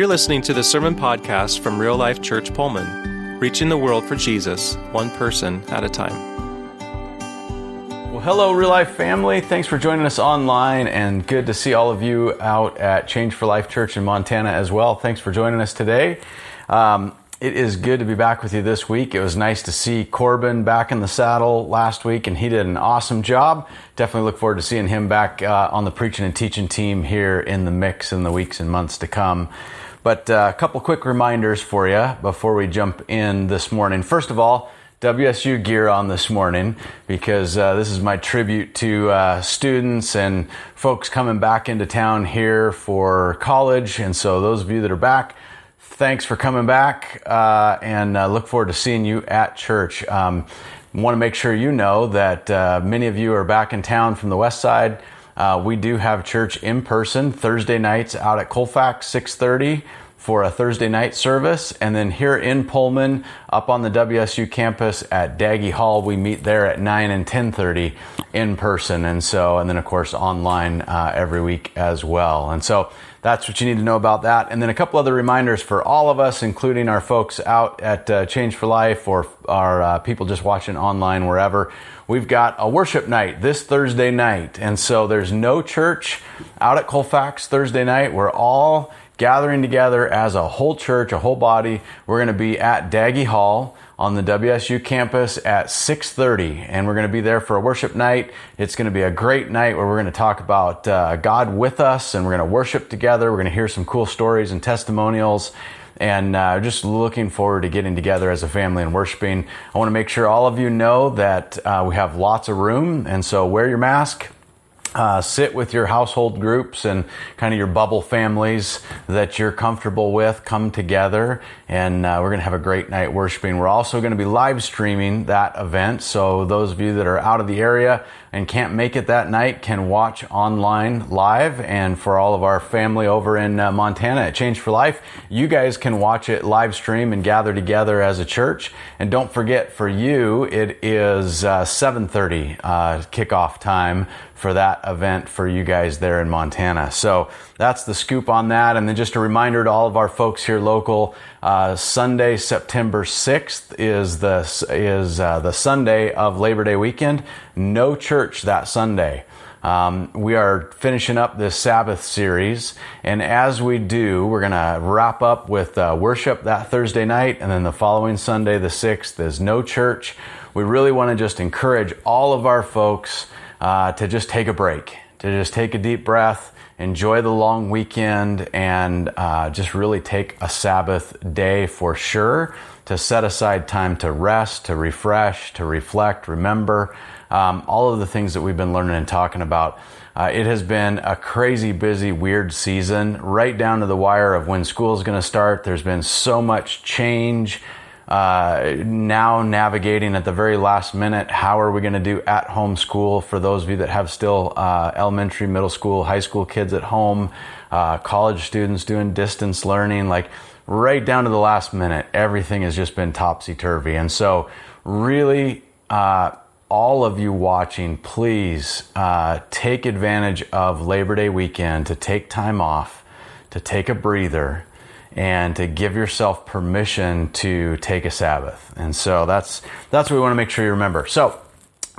You're listening to the Sermon Podcast from Real Life Church Pullman, reaching the world for Jesus, one person at a time. Well, hello, Real Life family. Thanks for joining us online, and good to see all of you out at Change for Life Church in Montana as well. Thanks for joining us today. Um, it is good to be back with you this week. It was nice to see Corbin back in the saddle last week, and he did an awesome job. Definitely look forward to seeing him back uh, on the preaching and teaching team here in the mix in the weeks and months to come. But uh, a couple quick reminders for you before we jump in this morning. First of all, WSU gear on this morning because uh, this is my tribute to uh, students and folks coming back into town here for college. And so, those of you that are back, thanks for coming back uh, and uh, look forward to seeing you at church. Um, Want to make sure you know that uh, many of you are back in town from the west side. Uh, we do have church in person Thursday nights out at Colfax, 630 for a Thursday night service. And then here in Pullman, up on the WSU campus at Daggy Hall, we meet there at 9 and 1030 in person. And so, and then of course online uh, every week as well. And so that's what you need to know about that. And then a couple other reminders for all of us, including our folks out at uh, Change for Life or our uh, people just watching online wherever. We've got a worship night this Thursday night. And so there's no church out at Colfax Thursday night. We're all gathering together as a whole church, a whole body. We're going to be at Daggy Hall on the WSU campus at 6:30 and we're going to be there for a worship night. It's going to be a great night where we're going to talk about uh, God with us and we're going to worship together. We're going to hear some cool stories and testimonials and uh, just looking forward to getting together as a family and worshiping. I want to make sure all of you know that uh, we have lots of room and so wear your mask uh, sit with your household groups and kind of your bubble families that you're comfortable with come together and uh, we're going to have a great night worshiping. We're also going to be live streaming that event so those of you that are out of the area and can't make it that night can watch online live. And for all of our family over in uh, montana at change for life you guys can watch it live stream and gather together as a church. And don't forget for you it is 7.30 uh, kickoff time for that event for you guys there in Montana. So that's the scoop on that. And then just a reminder to all of our folks here local, uh, Sunday, September 6th is the, is uh, the Sunday of Labor Day weekend. No church that Sunday. Um, we are finishing up this Sabbath series, and as we do, we're going to wrap up with uh, worship that Thursday night, and then the following Sunday, the 6th, is no church. We really want to just encourage all of our folks uh, to just take a break, to just take a deep breath, enjoy the long weekend, and uh, just really take a Sabbath day for sure to set aside time to rest, to refresh, to reflect, remember um, all of the things that we've been learning and talking about. Uh, it has been a crazy, busy, weird season, right down to the wire of when school is going to start. There's been so much change uh, now navigating at the very last minute how are we going to do at home school for those of you that have still uh, elementary, middle school, high school kids at home, uh, college students doing distance learning, like right down to the last minute, everything has just been topsy turvy. And so, really, uh, all of you watching, please uh, take advantage of Labor Day weekend to take time off, to take a breather and to give yourself permission to take a Sabbath. And so that's that's what we want to make sure you remember. So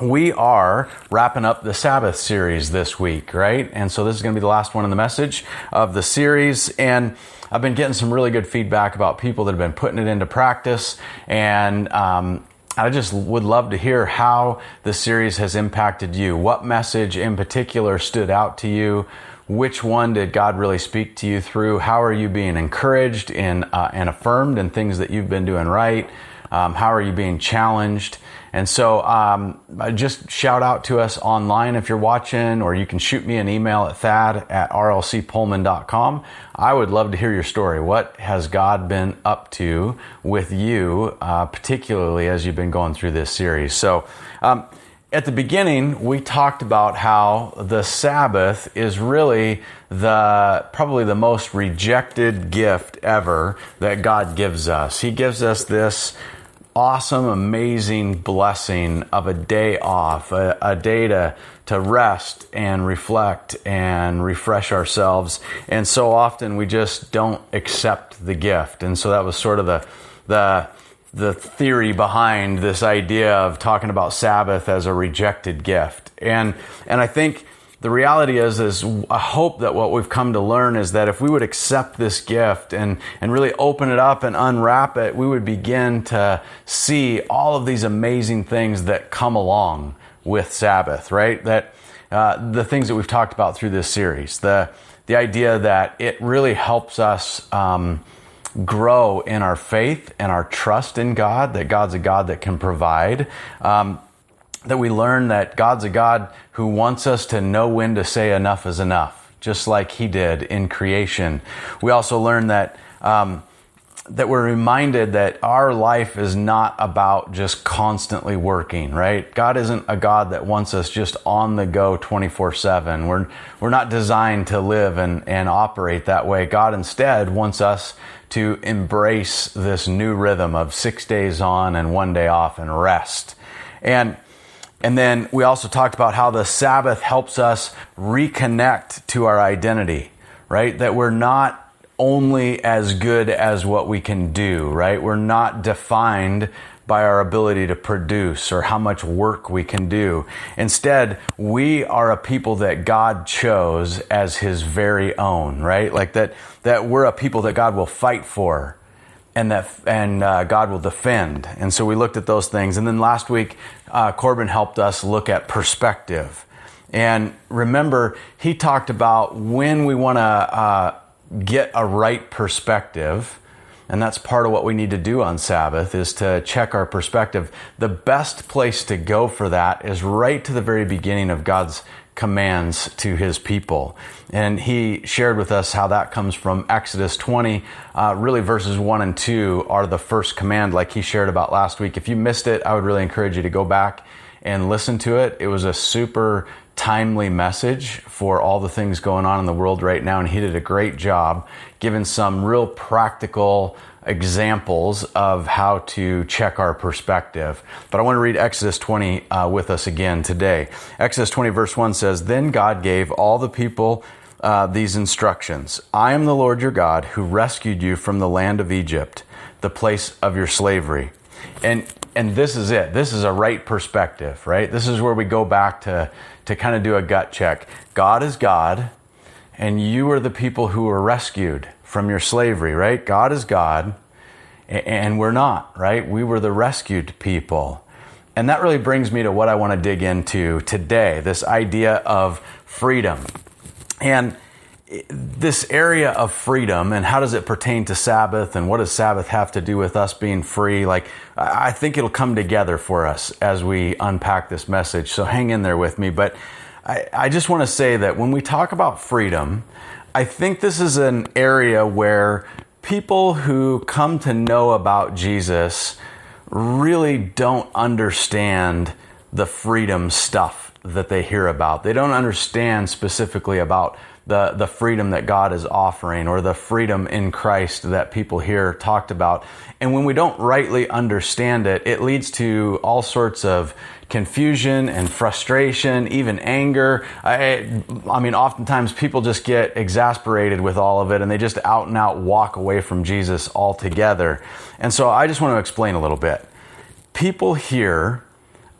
we are wrapping up the Sabbath series this week, right? And so this is going to be the last one in the message of the series. And I've been getting some really good feedback about people that have been putting it into practice. And um, I just would love to hear how the series has impacted you. What message in particular stood out to you? Which one did God really speak to you through? How are you being encouraged in, uh, and affirmed in things that you've been doing right? Um, how are you being challenged? And so, um, just shout out to us online if you're watching, or you can shoot me an email at thad at rlcpullman.com. I would love to hear your story. What has God been up to with you, uh, particularly as you've been going through this series? So, um, at the beginning, we talked about how the Sabbath is really the probably the most rejected gift ever that God gives us. He gives us this awesome, amazing blessing of a day off, a, a, day to, to rest and reflect and refresh ourselves. And so often we just don't accept the gift. And so that was sort of the, the, the theory behind this idea of talking about Sabbath as a rejected gift. And, and I think the reality is is I hope that what we've come to learn is that if we would accept this gift and and really open it up and unwrap it, we would begin to see all of these amazing things that come along with Sabbath, right? That uh, the things that we've talked about through this series, the the idea that it really helps us. Um, grow in our faith and our trust in God, that God's a God that can provide. Um, that we learn that God's a God who wants us to know when to say enough is enough, just like He did in creation. We also learn that. Um, that we're reminded that our life is not about just constantly working, right? God isn't a God that wants us just on the go 24 7. We're, we're not designed to live and, and operate that way. God instead wants us to embrace this new rhythm of six days on and one day off and rest. And and then we also talked about how the Sabbath helps us reconnect to our identity, right? That we're not only as good as what we can do, right? We're not defined by our ability to produce or how much work we can do. Instead, we are a people that God chose as his very own, right? Like that, that we're a people that God will fight for and that and uh, God will defend. And so we looked at those things. And then last week, uh, Corbin helped us look at perspective. And remember, he talked about when we want to uh, get a right perspective. And that's part of what we need to do on Sabbath is to check our perspective. The best place to go for that is right to the very beginning of God's commands to his people. And he shared with us how that comes from Exodus 20. Uh, really, verses 1 and 2 are the first command, like he shared about last week. If you missed it, I would really encourage you to go back and listen to it. It was a super timely message for all the things going on in the world right now, and he did a great job giving some real practical examples of how to check our perspective. But I want to read Exodus 20 uh, with us again today. Exodus 20, verse 1 says, Then God gave all the people uh, these instructions I am the Lord your God who rescued you from the land of Egypt, the place of your slavery. And and this is it. This is a right perspective, right? This is where we go back to to kind of do a gut check. God is God, and you are the people who were rescued from your slavery, right? God is God, and we're not, right? We were the rescued people. And that really brings me to what I want to dig into today this idea of freedom. And this area of freedom and how does it pertain to Sabbath and what does Sabbath have to do with us being free? Like, I think it'll come together for us as we unpack this message. So hang in there with me. But I, I just want to say that when we talk about freedom, I think this is an area where people who come to know about Jesus really don't understand the freedom stuff that they hear about. They don't understand specifically about the, the freedom that God is offering or the freedom in Christ that people here talked about. And when we don't rightly understand it, it leads to all sorts of confusion and frustration, even anger. I, I mean, oftentimes people just get exasperated with all of it and they just out and out walk away from Jesus altogether. And so I just want to explain a little bit. People hear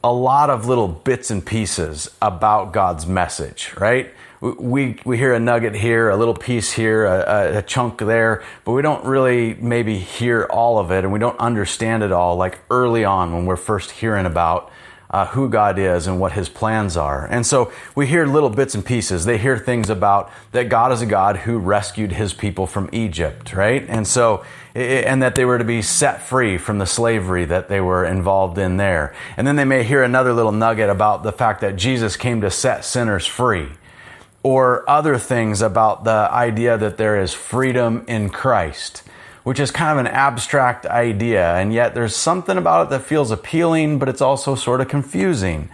a lot of little bits and pieces about God's message, right? We, we hear a nugget here, a little piece here, a, a, chunk there, but we don't really maybe hear all of it and we don't understand it all like early on when we're first hearing about uh, who God is and what His plans are. And so we hear little bits and pieces. They hear things about that God is a God who rescued His people from Egypt, right? And so, and that they were to be set free from the slavery that they were involved in there. And then they may hear another little nugget about the fact that Jesus came to set sinners free. Or other things about the idea that there is freedom in Christ which is kind of an abstract idea, and yet there's something about it that feels appealing, but it's also sort of confusing.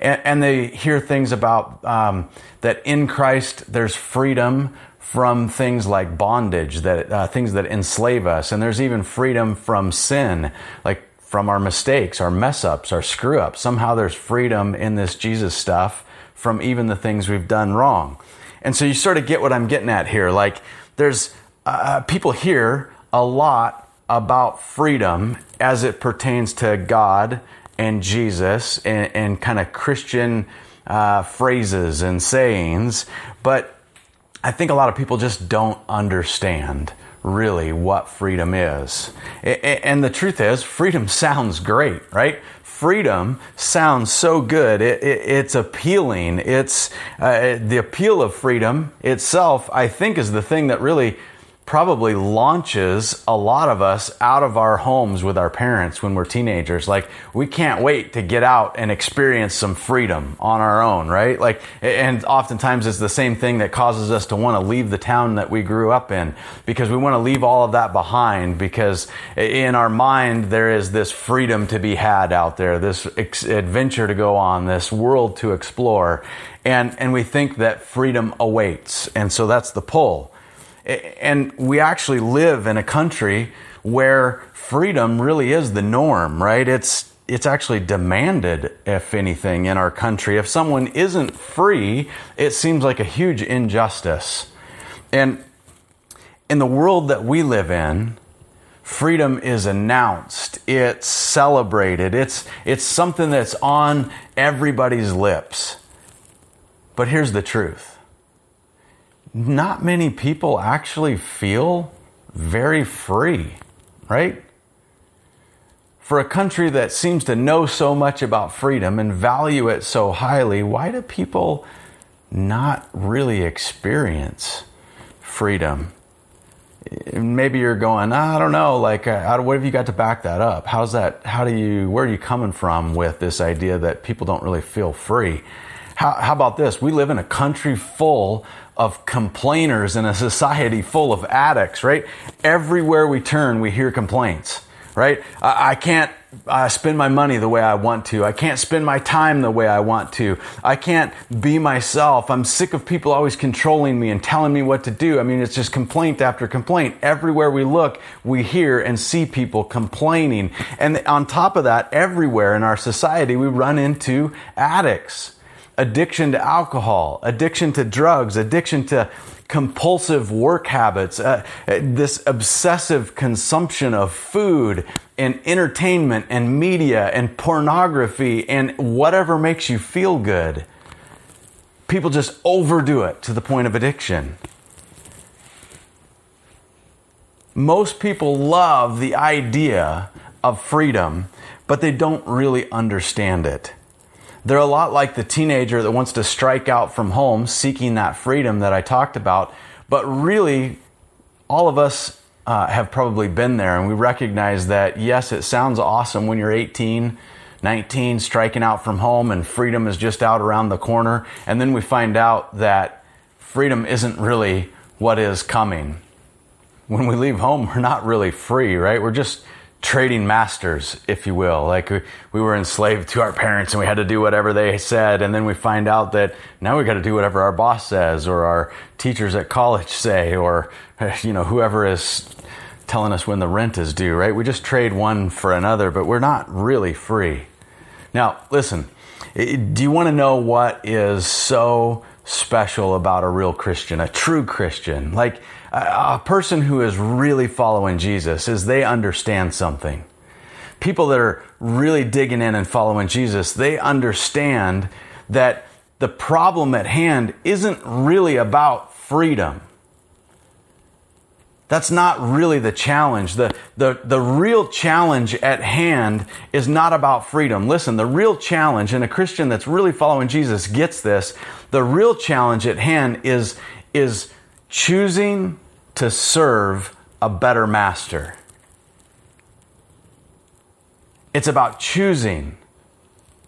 And, and they hear things about um, that in Christ there's freedom from things like bondage, that uh, things that enslave us, and there's even freedom from sin, like from our mistakes, our mess ups, our screw ups. Somehow there's freedom in this Jesus stuff from even the things we've done wrong. And so you sort of get what I'm getting at here. Like, there's uh, people hear a lot about freedom as it pertains to God and Jesus and, and kind of Christian uh, phrases and sayings, but I think a lot of people just don't understand really what freedom is. And the truth is, freedom sounds great, right? Freedom sounds so good. It, it, it's appealing. It's uh, the appeal of freedom itself. I think is the thing that really probably launches a lot of us out of our homes with our parents when we're teenagers. Like, we can't wait to get out and experience some freedom on our own, right? Like, and oftentimes it's the same thing that causes us to want to leave the town that we grew up in because we want to leave all of that behind because in our mind there is this freedom to be had out there, this adventure to go on, this world to explore. And, and we think that freedom awaits. And so that's the pull. And we actually live in a country where freedom really is the norm, right? It's it's actually demanded, if anything, in our country. If someone isn't free, it seems like a huge injustice. And in the world that we live in, freedom is announced, it's celebrated, it's, it's something that's on everybody's lips. But here's the truth not many people actually feel very free, right? For a country that seems to know so much about freedom and value it so highly, why do people not really experience freedom? Maybe you're going, I don't know, like, uh, what have you got to back that up? How's that, how do you, where are you coming from with this idea that people don't really feel free? How, how about this? We live in a country full of complainers in a society full of addicts, right? Everywhere we turn, we hear complaints, right? I, I can't uh, spend my money the way I want to. I can't spend my time the way I want to. I can't be myself. I'm sick of people always controlling me and telling me what to do. I mean, it's just complaint after complaint. Everywhere we look, we hear and see people complaining. And on top of that, everywhere in our society, we run into addicts addiction to alcohol, addiction to drugs, addiction to compulsive work habits, uh, this obsessive consumption of food and entertainment and media and pornography and whatever makes you feel good. People just overdo it to the point of addiction. Most people love the idea of freedom, but they don't really understand it. They're a lot like the teenager that wants to strike out from home, seeking that freedom that I talked about. But really, all of us uh, have probably been there, and we recognize that yes, it sounds awesome when you're 18, 19, striking out from home, and freedom is just out around the corner. And then we find out that freedom isn't really what is coming. When we leave home, we're not really free, right? We're just trading masters, if you will. Like we, we were enslaved to our parents and we had to do whatever they said. And then we find out that now we got to do whatever our boss says or our teachers at college say or, you know, whoever is telling us when the rent is due, right? We just trade one for another, but we're not really free. Now, listen, do you want to know what is so special about a real Christian, a true Christian? Like, a person who is really following Jesus is they understand something. People that are really digging in and following Jesus, they understand that the problem at hand isn't really about freedom. That's not really the challenge. The, the, the real challenge at hand is not about freedom. Listen, the real challenge, and a Christian that's really following Jesus gets this, the real challenge at hand is, is choosing to serve a better master. It's about choosing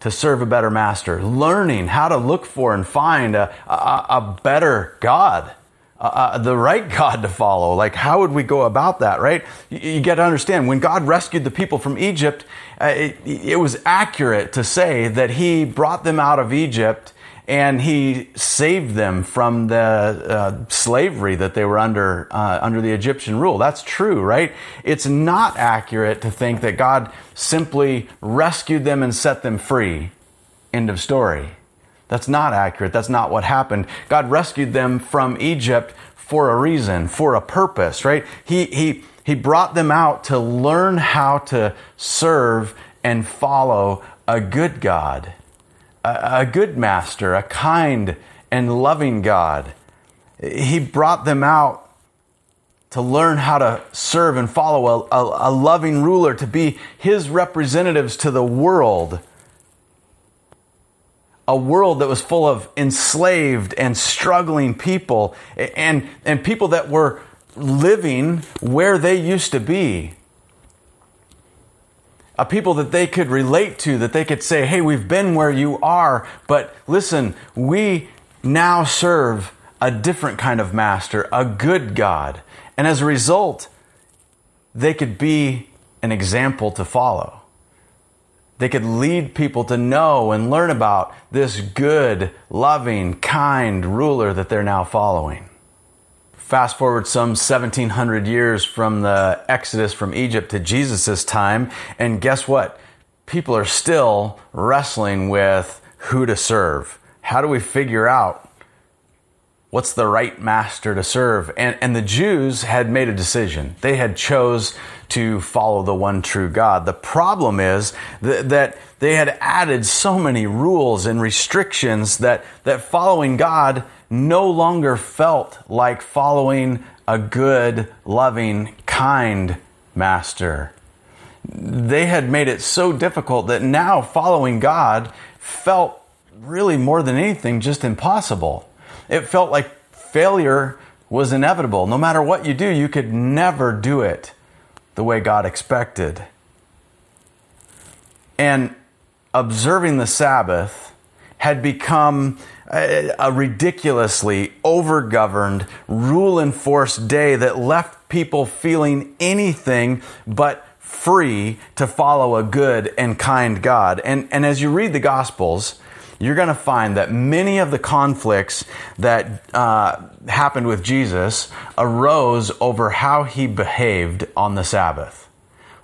to serve a better master, learning how to look for and find a, a, a better God, a, the right God to follow. Like, how would we go about that, right? You, you got to understand when God rescued the people from Egypt, uh, it, it was accurate to say that He brought them out of Egypt and he saved them from the uh, slavery that they were under uh, under the Egyptian rule. That's true, right? It's not accurate to think that God simply rescued them and set them free. End of story. That's not accurate. That's not what happened. God rescued them from Egypt for a reason, for a purpose, right? He he he brought them out to learn how to serve and follow a good God a good master, a kind and loving God. He brought them out to learn how to serve and follow a, a, a, loving ruler, to be his representatives to the world. A world that was full of enslaved and struggling people and, and people that were living where they used to be a people that they could relate to, that they could say, hey, we've been where you are, but listen, we now serve a different kind of master, a good God. And as a result, they could be an example to follow. They could lead people to know and learn about this good, loving, kind ruler that they're now following. Fast forward some 1700 years from the Exodus from Egypt to Jesus' time, and guess what? People are still wrestling with who to serve. How do we figure out what's the right master to serve? And, and the Jews had made a decision. They had chose to follow the one true God. The problem is that, that they had added so many rules and restrictions that, that following God no longer felt like following a good, loving, kind master. They had made it so difficult that now following God felt really more than anything just impossible. It felt like failure was inevitable. No matter what you do, you could never do it the way God expected. And observing the Sabbath had become a, ridiculously overgoverned, rule enforced day that left people feeling anything but free to follow a good and kind God. And, and as you read the Gospels, you're going to find that many of the conflicts that uh, happened with Jesus arose over how he behaved on the Sabbath.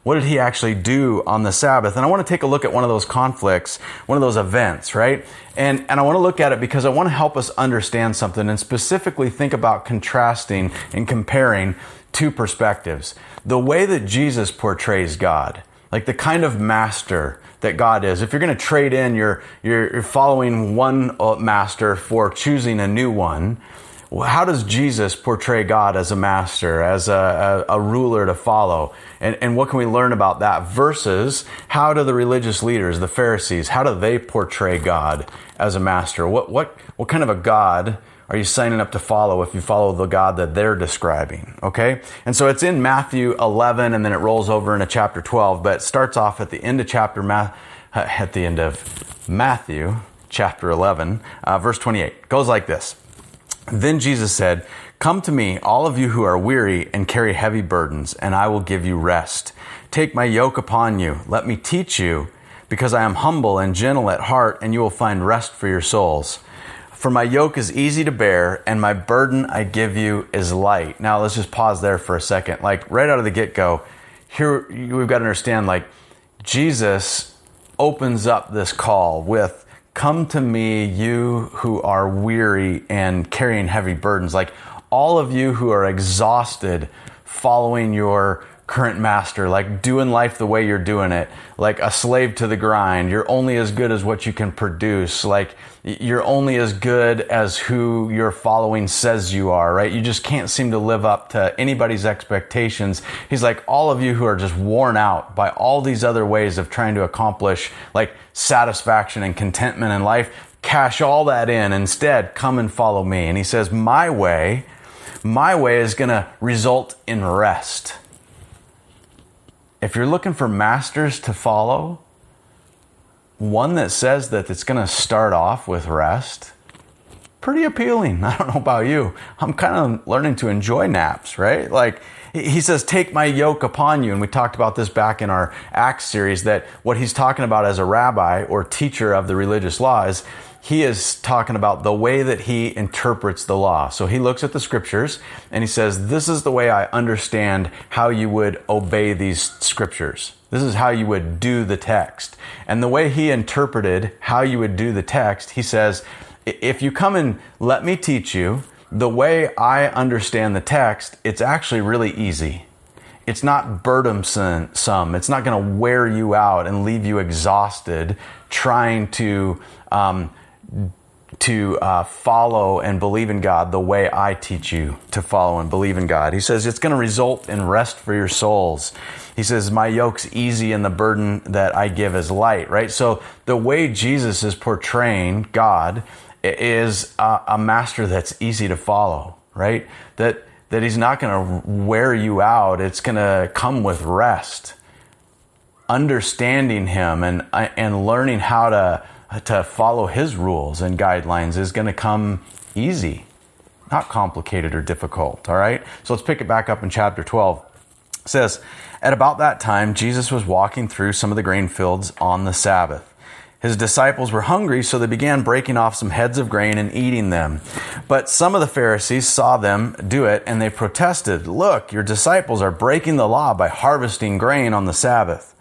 What did he actually do on the Sabbath? And I want to take a look at one of those conflicts, one of those events, right? And, and I want to look at it because I want to help us understand something and specifically think about contrasting and comparing two perspectives. The way that Jesus portrays God, like the kind of master that God is. If you're going to trade in, you're, you're, you're following one uh, master for choosing a new one how does Jesus portray God as a master, as a, a, a, ruler to follow? And, and what can we learn about that versus how do the religious leaders, the Pharisees, how do they portray God as a master? What, what, what kind of a God are you signing up to follow if you follow the God that they're describing? Okay? And so it's in Matthew 11 and then it rolls over into chapter 12, but it starts off at the end of chapter, at the end of Matthew chapter 11, uh, verse 28. It goes like this. Then Jesus said, Come to me, all of you who are weary and carry heavy burdens, and I will give you rest. Take my yoke upon you. Let me teach you, because I am humble and gentle at heart, and you will find rest for your souls. For my yoke is easy to bear, and my burden I give you is light. Now, let's just pause there for a second. Like, right out of the get go, here we've got to understand, like, Jesus opens up this call with, Come to me, you who are weary and carrying heavy burdens. Like all of you who are exhausted following your current master, like doing life the way you're doing it, like a slave to the grind. You're only as good as what you can produce. Like you're only as good as who your following says you are, right? You just can't seem to live up to anybody's expectations. He's like, all of you who are just worn out by all these other ways of trying to accomplish like satisfaction and contentment in life, cash all that in. Instead, come and follow me. And he says, my way, my way is going to result in rest if you're looking for masters to follow, one that says that it's going to start off with rest, pretty appealing. I don't know about you. I'm kind of learning to enjoy naps, right? Like, he says, Take my yoke upon you. And we talked about this back in our Acts series that what he's talking about as a rabbi or teacher of the religious law is he is talking about the way that he interprets the law. So he looks at the scriptures and he says, This is the way I understand how you would obey these scriptures. This is how you would do the text. And the way he interpreted how you would do the text, he says, If you come and let me teach you the way I understand the text, it's actually really easy. It's not burdensome. It's not going to wear you out and leave you exhausted trying to um, to uh, follow and believe in God the way I teach you to follow and believe in God. He says it's going to result in rest for your souls. He says, My yoke's easy and the burden that I give is light, right? So the way Jesus is portraying God is a, a master that's easy to follow, right? That, that he's not going to wear you out, it's going to come with rest. Understanding him and, and learning how to to follow his rules and guidelines is going to come easy, not complicated or difficult. All right. So let's pick it back up in chapter 12. It says, At about that time, Jesus was walking through some of the grain fields on the Sabbath. His disciples were hungry, so they began breaking off some heads of grain and eating them. But some of the Pharisees saw them do it, and they protested, Look, your disciples are breaking the law by harvesting grain on the Sabbath.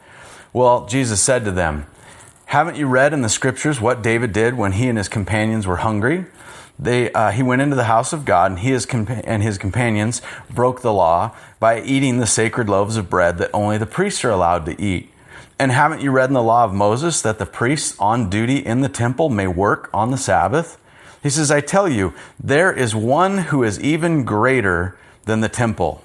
Well, Jesus said to them, haven't you read in the scriptures what David did when he and his companions were hungry? They, uh, he went into the house of God, and he his compa- and his companions broke the law by eating the sacred loaves of bread that only the priests are allowed to eat. And haven't you read in the law of Moses that the priests on duty in the temple may work on the Sabbath? He says, I tell you, there is one who is even greater than the temple.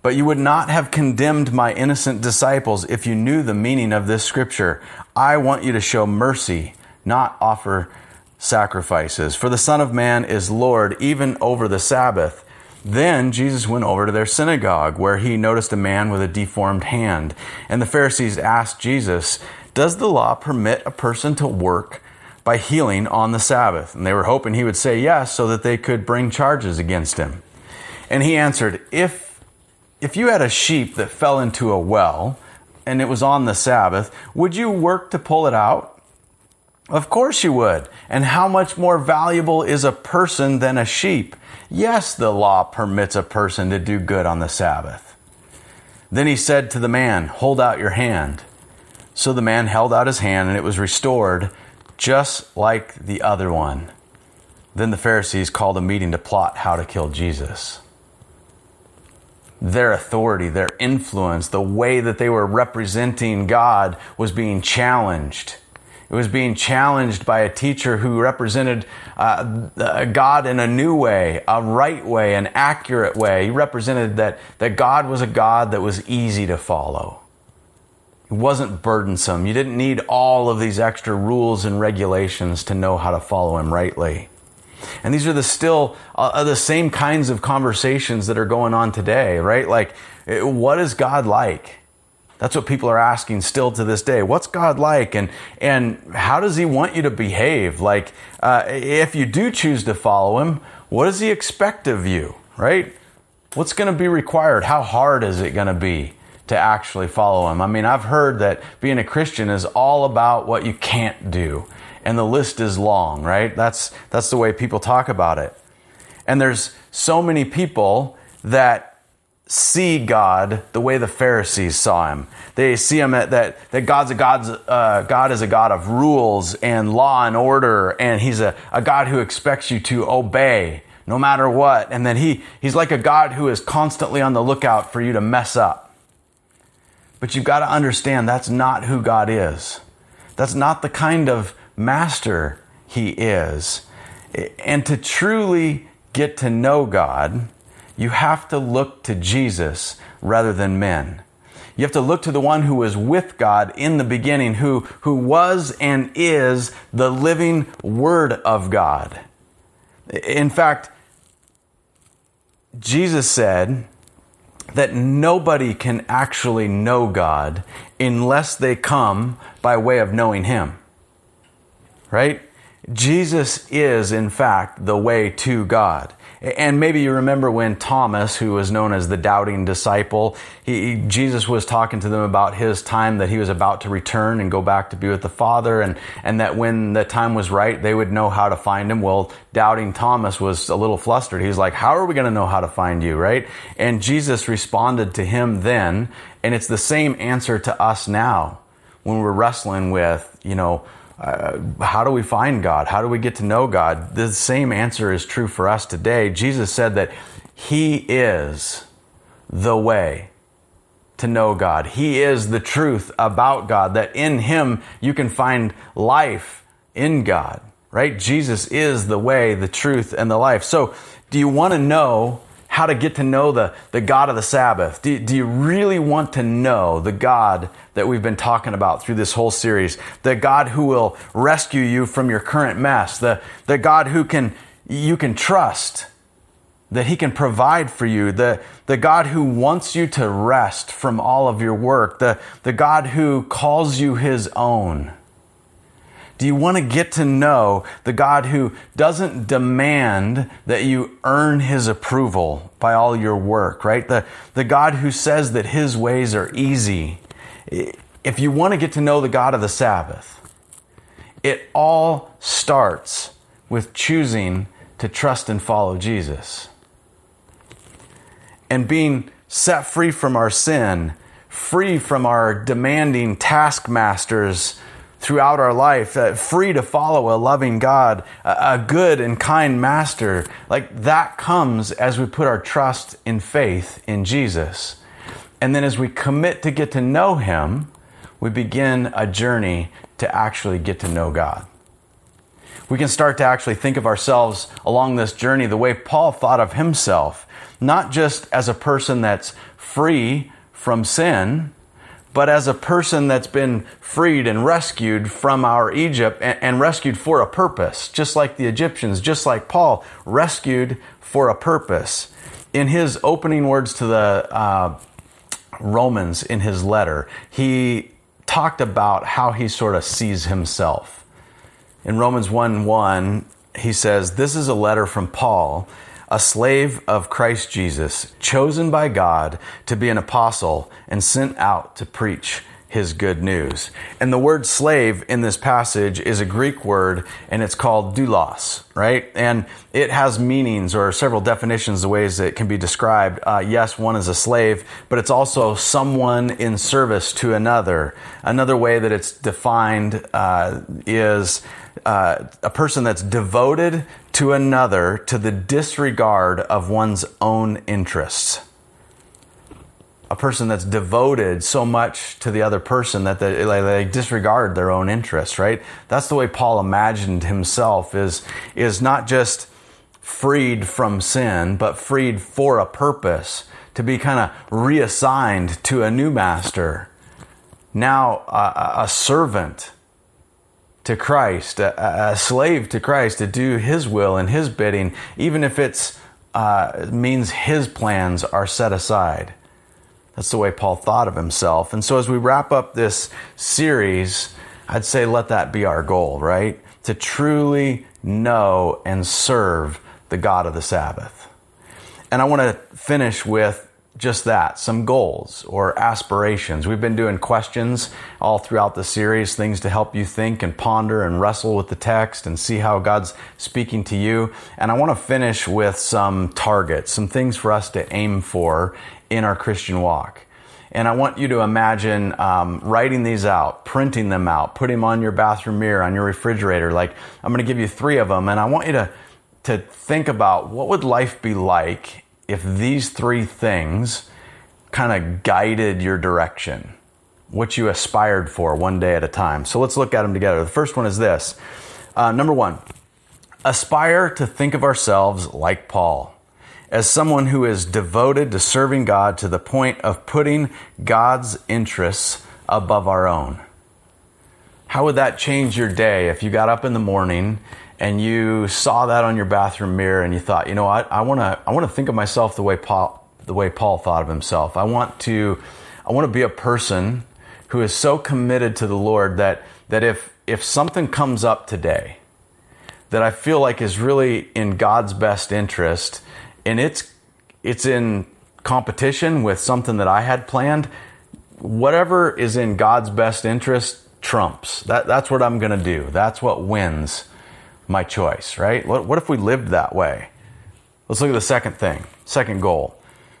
But you would not have condemned my innocent disciples if you knew the meaning of this scripture. I want you to show mercy, not offer sacrifices. For the Son of Man is Lord even over the Sabbath. Then Jesus went over to their synagogue, where he noticed a man with a deformed hand. And the Pharisees asked Jesus, Does the law permit a person to work by healing on the Sabbath? And they were hoping he would say yes, so that they could bring charges against him. And he answered, If if you had a sheep that fell into a well and it was on the Sabbath, would you work to pull it out? Of course you would. And how much more valuable is a person than a sheep? Yes, the law permits a person to do good on the Sabbath. Then he said to the man, Hold out your hand. So the man held out his hand, and it was restored, just like the other one. Then the Pharisees called a meeting to plot how to kill Jesus their authority, their influence, the way that they were representing God was being challenged. It was being challenged by a teacher who represented uh, God in a new way, a right way, an accurate way. He represented that, that God was a God that was easy to follow. It wasn't burdensome. You didn't need all of these extra rules and regulations to know how to follow Him rightly. And these are the still uh, the same kinds of conversations that are going on today, right? Like, eh, what is God like? That's what people are asking still to this day. What's God like, and and how does He want you to behave? Like, uh, if you do choose to follow Him, what does He expect of you? Right? What's going to be required? How hard is it going to be to actually follow Him? I mean, I've heard that being a Christian is all about what you can't do and the list is long, right? That's, that's the way people talk about it. And there's so many people that see God the way the Pharisees saw him. They see him at that, that God's a God's, uh, God is a God of rules and law and order, and he's a, a God who expects you to obey no matter what. And then he, he's like a God who is constantly on the lookout for you to mess up. But you've got to understand that's not who God is. That's not the kind of master he is. And to truly get to know God, you have to look to Jesus rather than men. You have to look to the one who was with God in the beginning, who, who was and is the living Word of God. In fact, Jesus said that nobody can actually know God unless they come by way of knowing Him right? Jesus is, in fact, the way to God. And maybe you remember when Thomas, who was known as the doubting disciple, he, Jesus was talking to them about his time that he was about to return and go back to be with the Father, and, and that when the time was right, they would know how to find him. Well, doubting Thomas was a little flustered. He's like, How are we going to know how to find you, right? And Jesus responded to him then, and it's the same answer to us now when we're wrestling with, you know, uh, how do we find God? How do we get to know God? The same answer is true for us today. Jesus said that He is the way to know God. He is the truth about God, that in Him you can find life in God, right? Jesus is the way, the truth, and the life. So, do you want to know how to get to know the, the God of the Sabbath? Do, do you really want to know the God that we've been talking about through this whole series? The God who will rescue you from your current mess, the, the God who can you can trust, that He can provide for you, the, the God who wants you to rest from all of your work, the, the God who calls you His own. Do you want to get to know the God who doesn't demand that you earn his approval by all your work, right? The, the God who says that his ways are easy. If you want to get to know the God of the Sabbath, it all starts with choosing to trust and follow Jesus. And being set free from our sin, free from our demanding taskmasters throughout our life, uh, free to follow a loving God, a, a good and kind master. Like that comes as we put our trust in faith in Jesus. And then as we commit to get to know Him, we begin a journey to actually get to know God. We can start to actually think of ourselves along this journey the way Paul thought of himself, not just as a person that's free from sin, but as a person that's been freed and rescued from our Egypt and, and, rescued for a purpose, just like the Egyptians, just like Paul, rescued for a purpose. In his opening words to the uh, Romans in his letter, he talked about how he sort of sees himself. In Romans 1 1, he says, This is a letter from Paul a slave of Christ Jesus, chosen by God to be an apostle and sent out to preach his good news. And the word slave in this passage is a Greek word and it's called doulos, right? And it has meanings or several definitions, the ways that it can be described. Uh, yes, one is a slave, but it's also someone in service to another. Another way that it's defined uh, is uh, a person that's devoted to another to the disregard of one's own interests. A person that's devoted so much to the other person that they, they disregard their own interests, right? That's the way Paul imagined himself is, is not just freed from sin, but freed for a purpose to be kind of reassigned to a new master. Now, a servant to Christ, a, a, slave to Christ, to do His will and His bidding, even if it's uh, means His plans are set aside. That's the way Paul thought of himself. And so, as we wrap up this series, I'd say let that be our goal, right? To truly know and serve the God of the Sabbath. And I want to finish with just that some goals or aspirations. We've been doing questions all throughout the series, things to help you think and ponder and wrestle with the text and see how God's speaking to you. And I want to finish with some targets, some things for us to aim for in our Christian walk. And I want you to imagine um, writing these out, printing them out, putting them on your bathroom mirror, on your refrigerator. Like I'm going to give you three of them, and I want you to to think about what would life be like if these three things kind of guided your direction, what you aspired for one day at a time. So let's look at them together. The first one is this uh, number one, aspire to think of ourselves like Paul, as someone who is devoted to serving God to the point of putting God's interests above our own. How would that change your day if you got up in the morning and you saw that on your bathroom mirror and you thought, you know what, I want to I want to think of myself the way Paul the way Paul thought of himself. I want to I want to be a person who is so committed to the Lord that that if if something comes up today that I feel like is really in God's best interest, and it's it's in competition with something that I had planned, whatever is in God's best interest trumps. That, that's what I'm going to do. That's what wins my choice, right? What, what if we lived that way? Let's look at the second thing, second goal.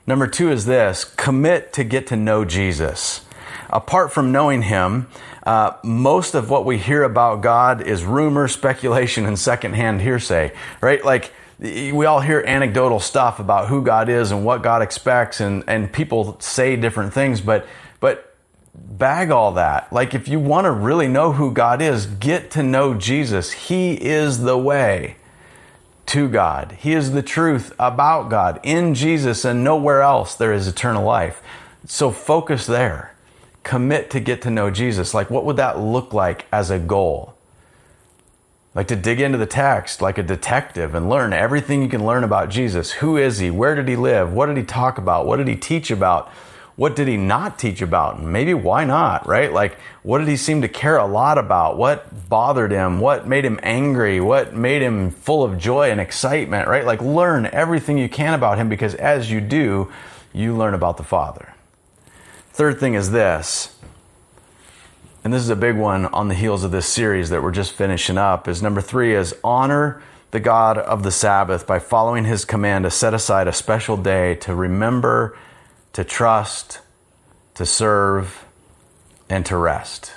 Number two is this commit to get to know Jesus. Apart from knowing Him, uh, most of what we hear about God is rumor, speculation, and secondhand hearsay, right? Like, we all hear anecdotal stuff about who God is and what God expects, and, and people say different things, but, but bag all that. Like, if you want to really know who God is, get to know Jesus. He is the way to God, He is the truth about God. In Jesus and nowhere else, there is eternal life. So focus there. Commit to get to know Jesus. Like, what would that look like as a goal? like to dig into the text like a detective and learn everything you can learn about Jesus. Who is he? Where did he live? What did he talk about? What did he teach about? What did he not teach about? And maybe why not, right? Like, what did he seem to care a lot about? What bothered him? What made him angry? What made him full of joy and excitement, right? Like, learn everything you can about him because as you do, you learn about the Father. Third thing is this and this is a big one on the heels of this series that we're just finishing up, is number three is honor the God of the Sabbath by following his command to set aside a special day to remember, to trust, to serve, and to rest.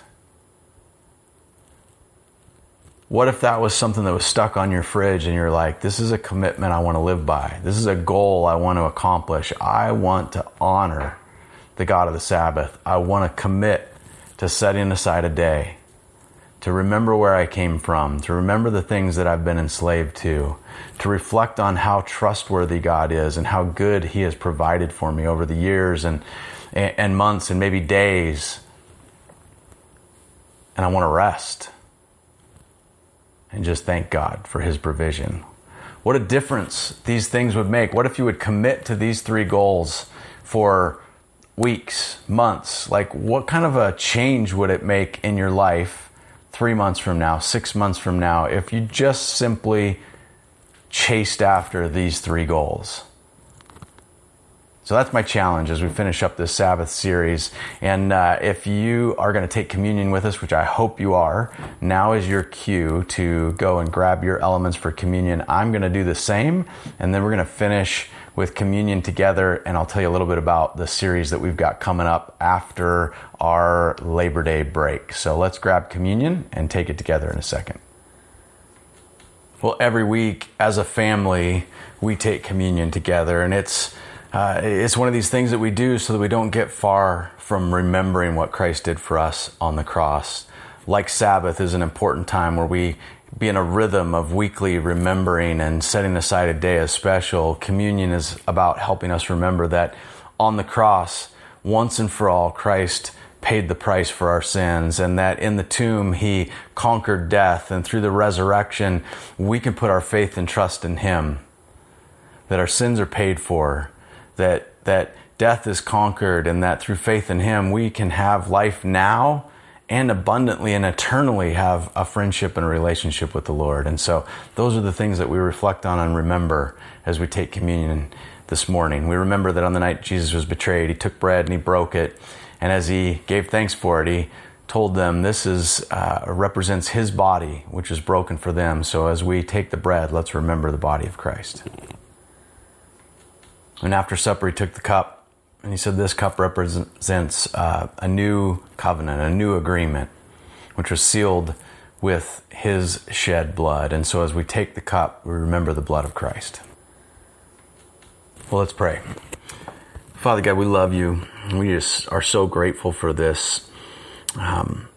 What if that was something that was stuck on your fridge and you're like, this is a commitment I want to live by. This is a goal I want to accomplish. I want to honor the God of the Sabbath. I want to commit to setting aside a day to remember where I came from, to remember the things that I've been enslaved to, to reflect on how trustworthy God is and how good He has provided for me over the years and, and months and maybe days. And I want to rest and just thank God for His provision. What a difference these things would make. What if you would commit to these three goals for weeks, months? Like, what kind of a change would it make in your life three months from now, six months from now, if you just simply chased after these three goals? So that's my challenge as we finish up this Sabbath series. And uh, if you are going to take communion with us, which I hope you are, now is your cue to go and grab your elements for communion. I'm going to do the same, and then we're going to finish with communion together, and I'll tell you a little bit about the series that we've got coming up after our Labor Day break. So let's grab communion and take it together in a second. Well, every week as a family, we take communion together, and it's uh, it's one of these things that we do so that we don't get far from remembering what Christ did for us on the cross. Like Sabbath is an important time where we be in a rhythm of weekly remembering and setting aside a day as special. Communion is about helping us remember that on the cross, once and for all, Christ paid the price for our sins, and that in the tomb he conquered death, and through the resurrection, we can put our faith and trust in him. That our sins are paid for, that, that death is conquered, and that through faith in him, we can have life now and abundantly and eternally have a friendship and a relationship with the Lord. And so those are the things that we reflect on and remember as we take communion this morning. We remember that on the night Jesus was betrayed, he took bread and he broke it. And as he gave thanks for it, he told them this is uh, represents his body, which is broken for them. So as we take the bread, let's remember the body of Christ. And after supper, he took the cup and he said this cup represents uh, a new covenant, a new agreement, which was sealed with his shed blood. And so as we take the cup, we remember the blood of Christ. Well, let's pray. Father God, we love you. We just are so grateful for this um,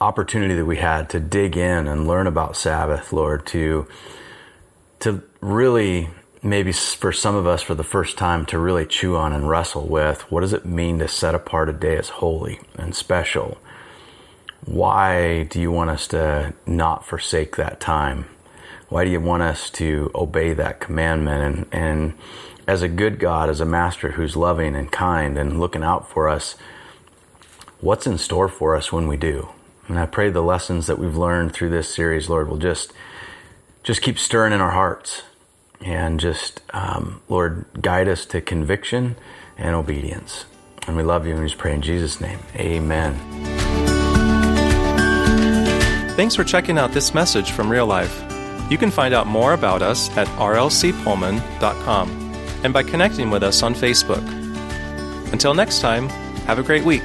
opportunity that we had to dig in and learn about Sabbath, Lord, to to really maybe for some of us for the first time to really chew on and wrestle with what does it mean to set apart a day as holy and special? Why do you want us to not forsake that time? Why do you want us to obey that commandment? And, and as a good God, as a master who's loving and kind and looking out for us, what's in store for us when we do? And I pray the lessons that we've learned through this series, Lord, will just just keep stirring in our hearts and just, um, Lord, guide us to conviction and obedience. And we love you and we just pray in Jesus' name. Amen. Thanks for checking out this message from Real Life. You can find out more about us at rlcpullman.com and by connecting with us on Facebook. Until next time, have a great week.